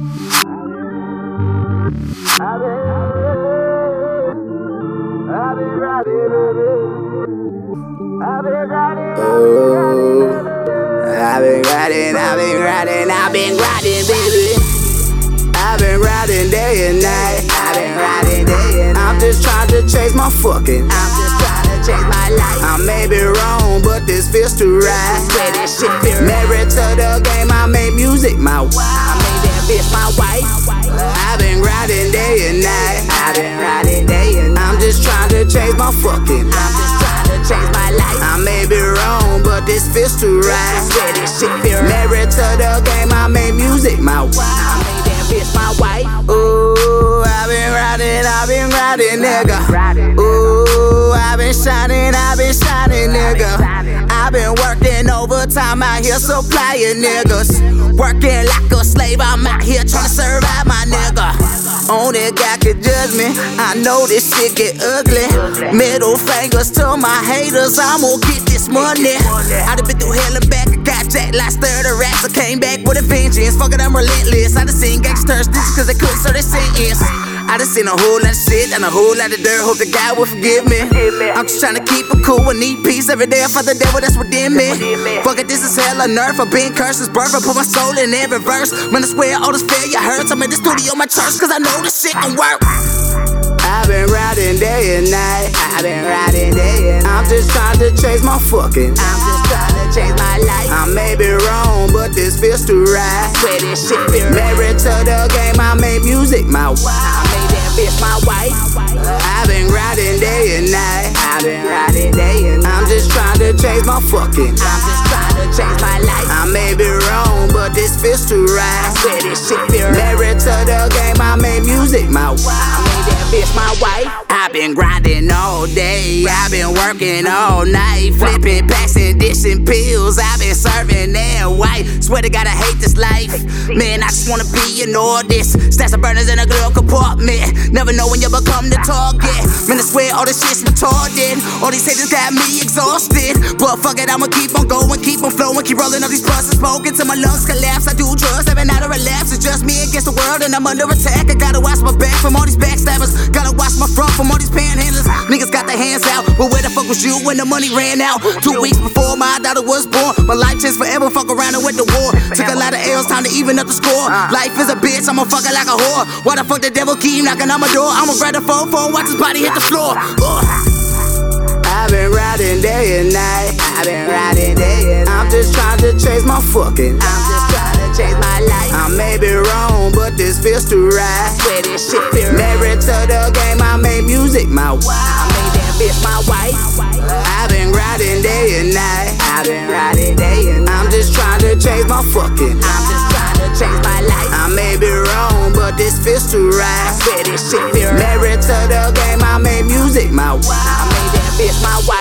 Oh, I've been riding, I've been riding, I've been riding, baby. I've been riding day and night. I've been riding day and night. I'm just trying to chase my fucking. I'm just trying to chase my life. I may be wrong, but this feels too right. Married to the game, I make music my wife. Made bitch my wife. I've been riding day and night. I've been riding day and night. I'm just trying to chase my fucking. I'm just trying to chase my life. I may be wrong, but this feels too right. Swear this shit feel Married to the game, I make music my wife. I made that bitch my wife. Ooh, I've been riding, I've been riding, nigga. Ooh, I've been shining, I've been shining, nigga. I've been working overtime out here supplying niggas. Working like slave, I'm out here trying to survive, my nigga. Only God can judge me. I know this shit get ugly. Middle fingers to my haters, I'm gonna get this money. I done been through hell and back, I got jacked last third of rats. I came back with a vengeance. Fuck it, I'm relentless. I done seen gangsters stitches cause they couldn't serve their sentence. I done seen a whole lot of shit and a whole lot of dirt. Hope the God will forgive me. I'm just trying to keep it cool and need peace every day. I fight the devil that's within me. Fuck it, this is hell on earth. I've been cursed since birth. I put my soul in every verse. Man, I swear all this failure hurts. I'm in the studio, my church, cause I know this shit can work. I've been riding day and night. I've been riding day and night. I'm just trying to chase my fucking. I'm just trying to chase my life. I may be wrong, but this feels too right. Swear this shit feel Married to the game, I make music my wife. Made bitch my wife. I've been riding day and night. I've been riding day and night. I'm just trying to chase my fucking. I'm just trying to chase my life. I may be wrong, but this feels too right. I Swear this shit feel Married to the game, I make music my wife. I made that bitch my wife. I've been grinding all day. I've been working all night. Flipping packs and dishing pills. I've been serving that. Swear to God, I hate this life. Man, I just wanna be in all this. Stacks of burners in a glove compartment. Never know when you become the target. Man, I swear all this shit's retarded. All these haters got me exhausted. But fuck it, I'ma keep on going, keep on flowing, keep rolling all these and smoking till my lungs collapse. I do drugs, having out of relapse. It's just me against the world, and I'm under attack. I gotta watch my back from all these backstabbers. Gotta watch my front from all these panhandlers. Niggas got their hands out, but where the fuck was you when the money ran out? Two weeks before my daughter was born, my life changed forever. Fuck around and went to war. Took a lot of L's, time to even up the score. Life is a bitch, I'ma fuck her like a whore. Why the fuck the devil keep knocking on my door? I'ma grab the phone, phone, watch his body hit the floor. Ugh. I've been riding day and night. I've been riding day and night. I'm just trying to chase my fucking. I'm just trying to chase my life. I may be wrong, but this feels too right. Swear this shit feel Married to the game, I make music my wife. I made that bitch my wife. I've been riding day and night. I've been riding day and night. I'm just trying to chase my fucking. I'm just trying to chase my life. I may be wrong, but this feels too right. Swear this shit feel Married to the game, I make music my wife. Bitch my wife.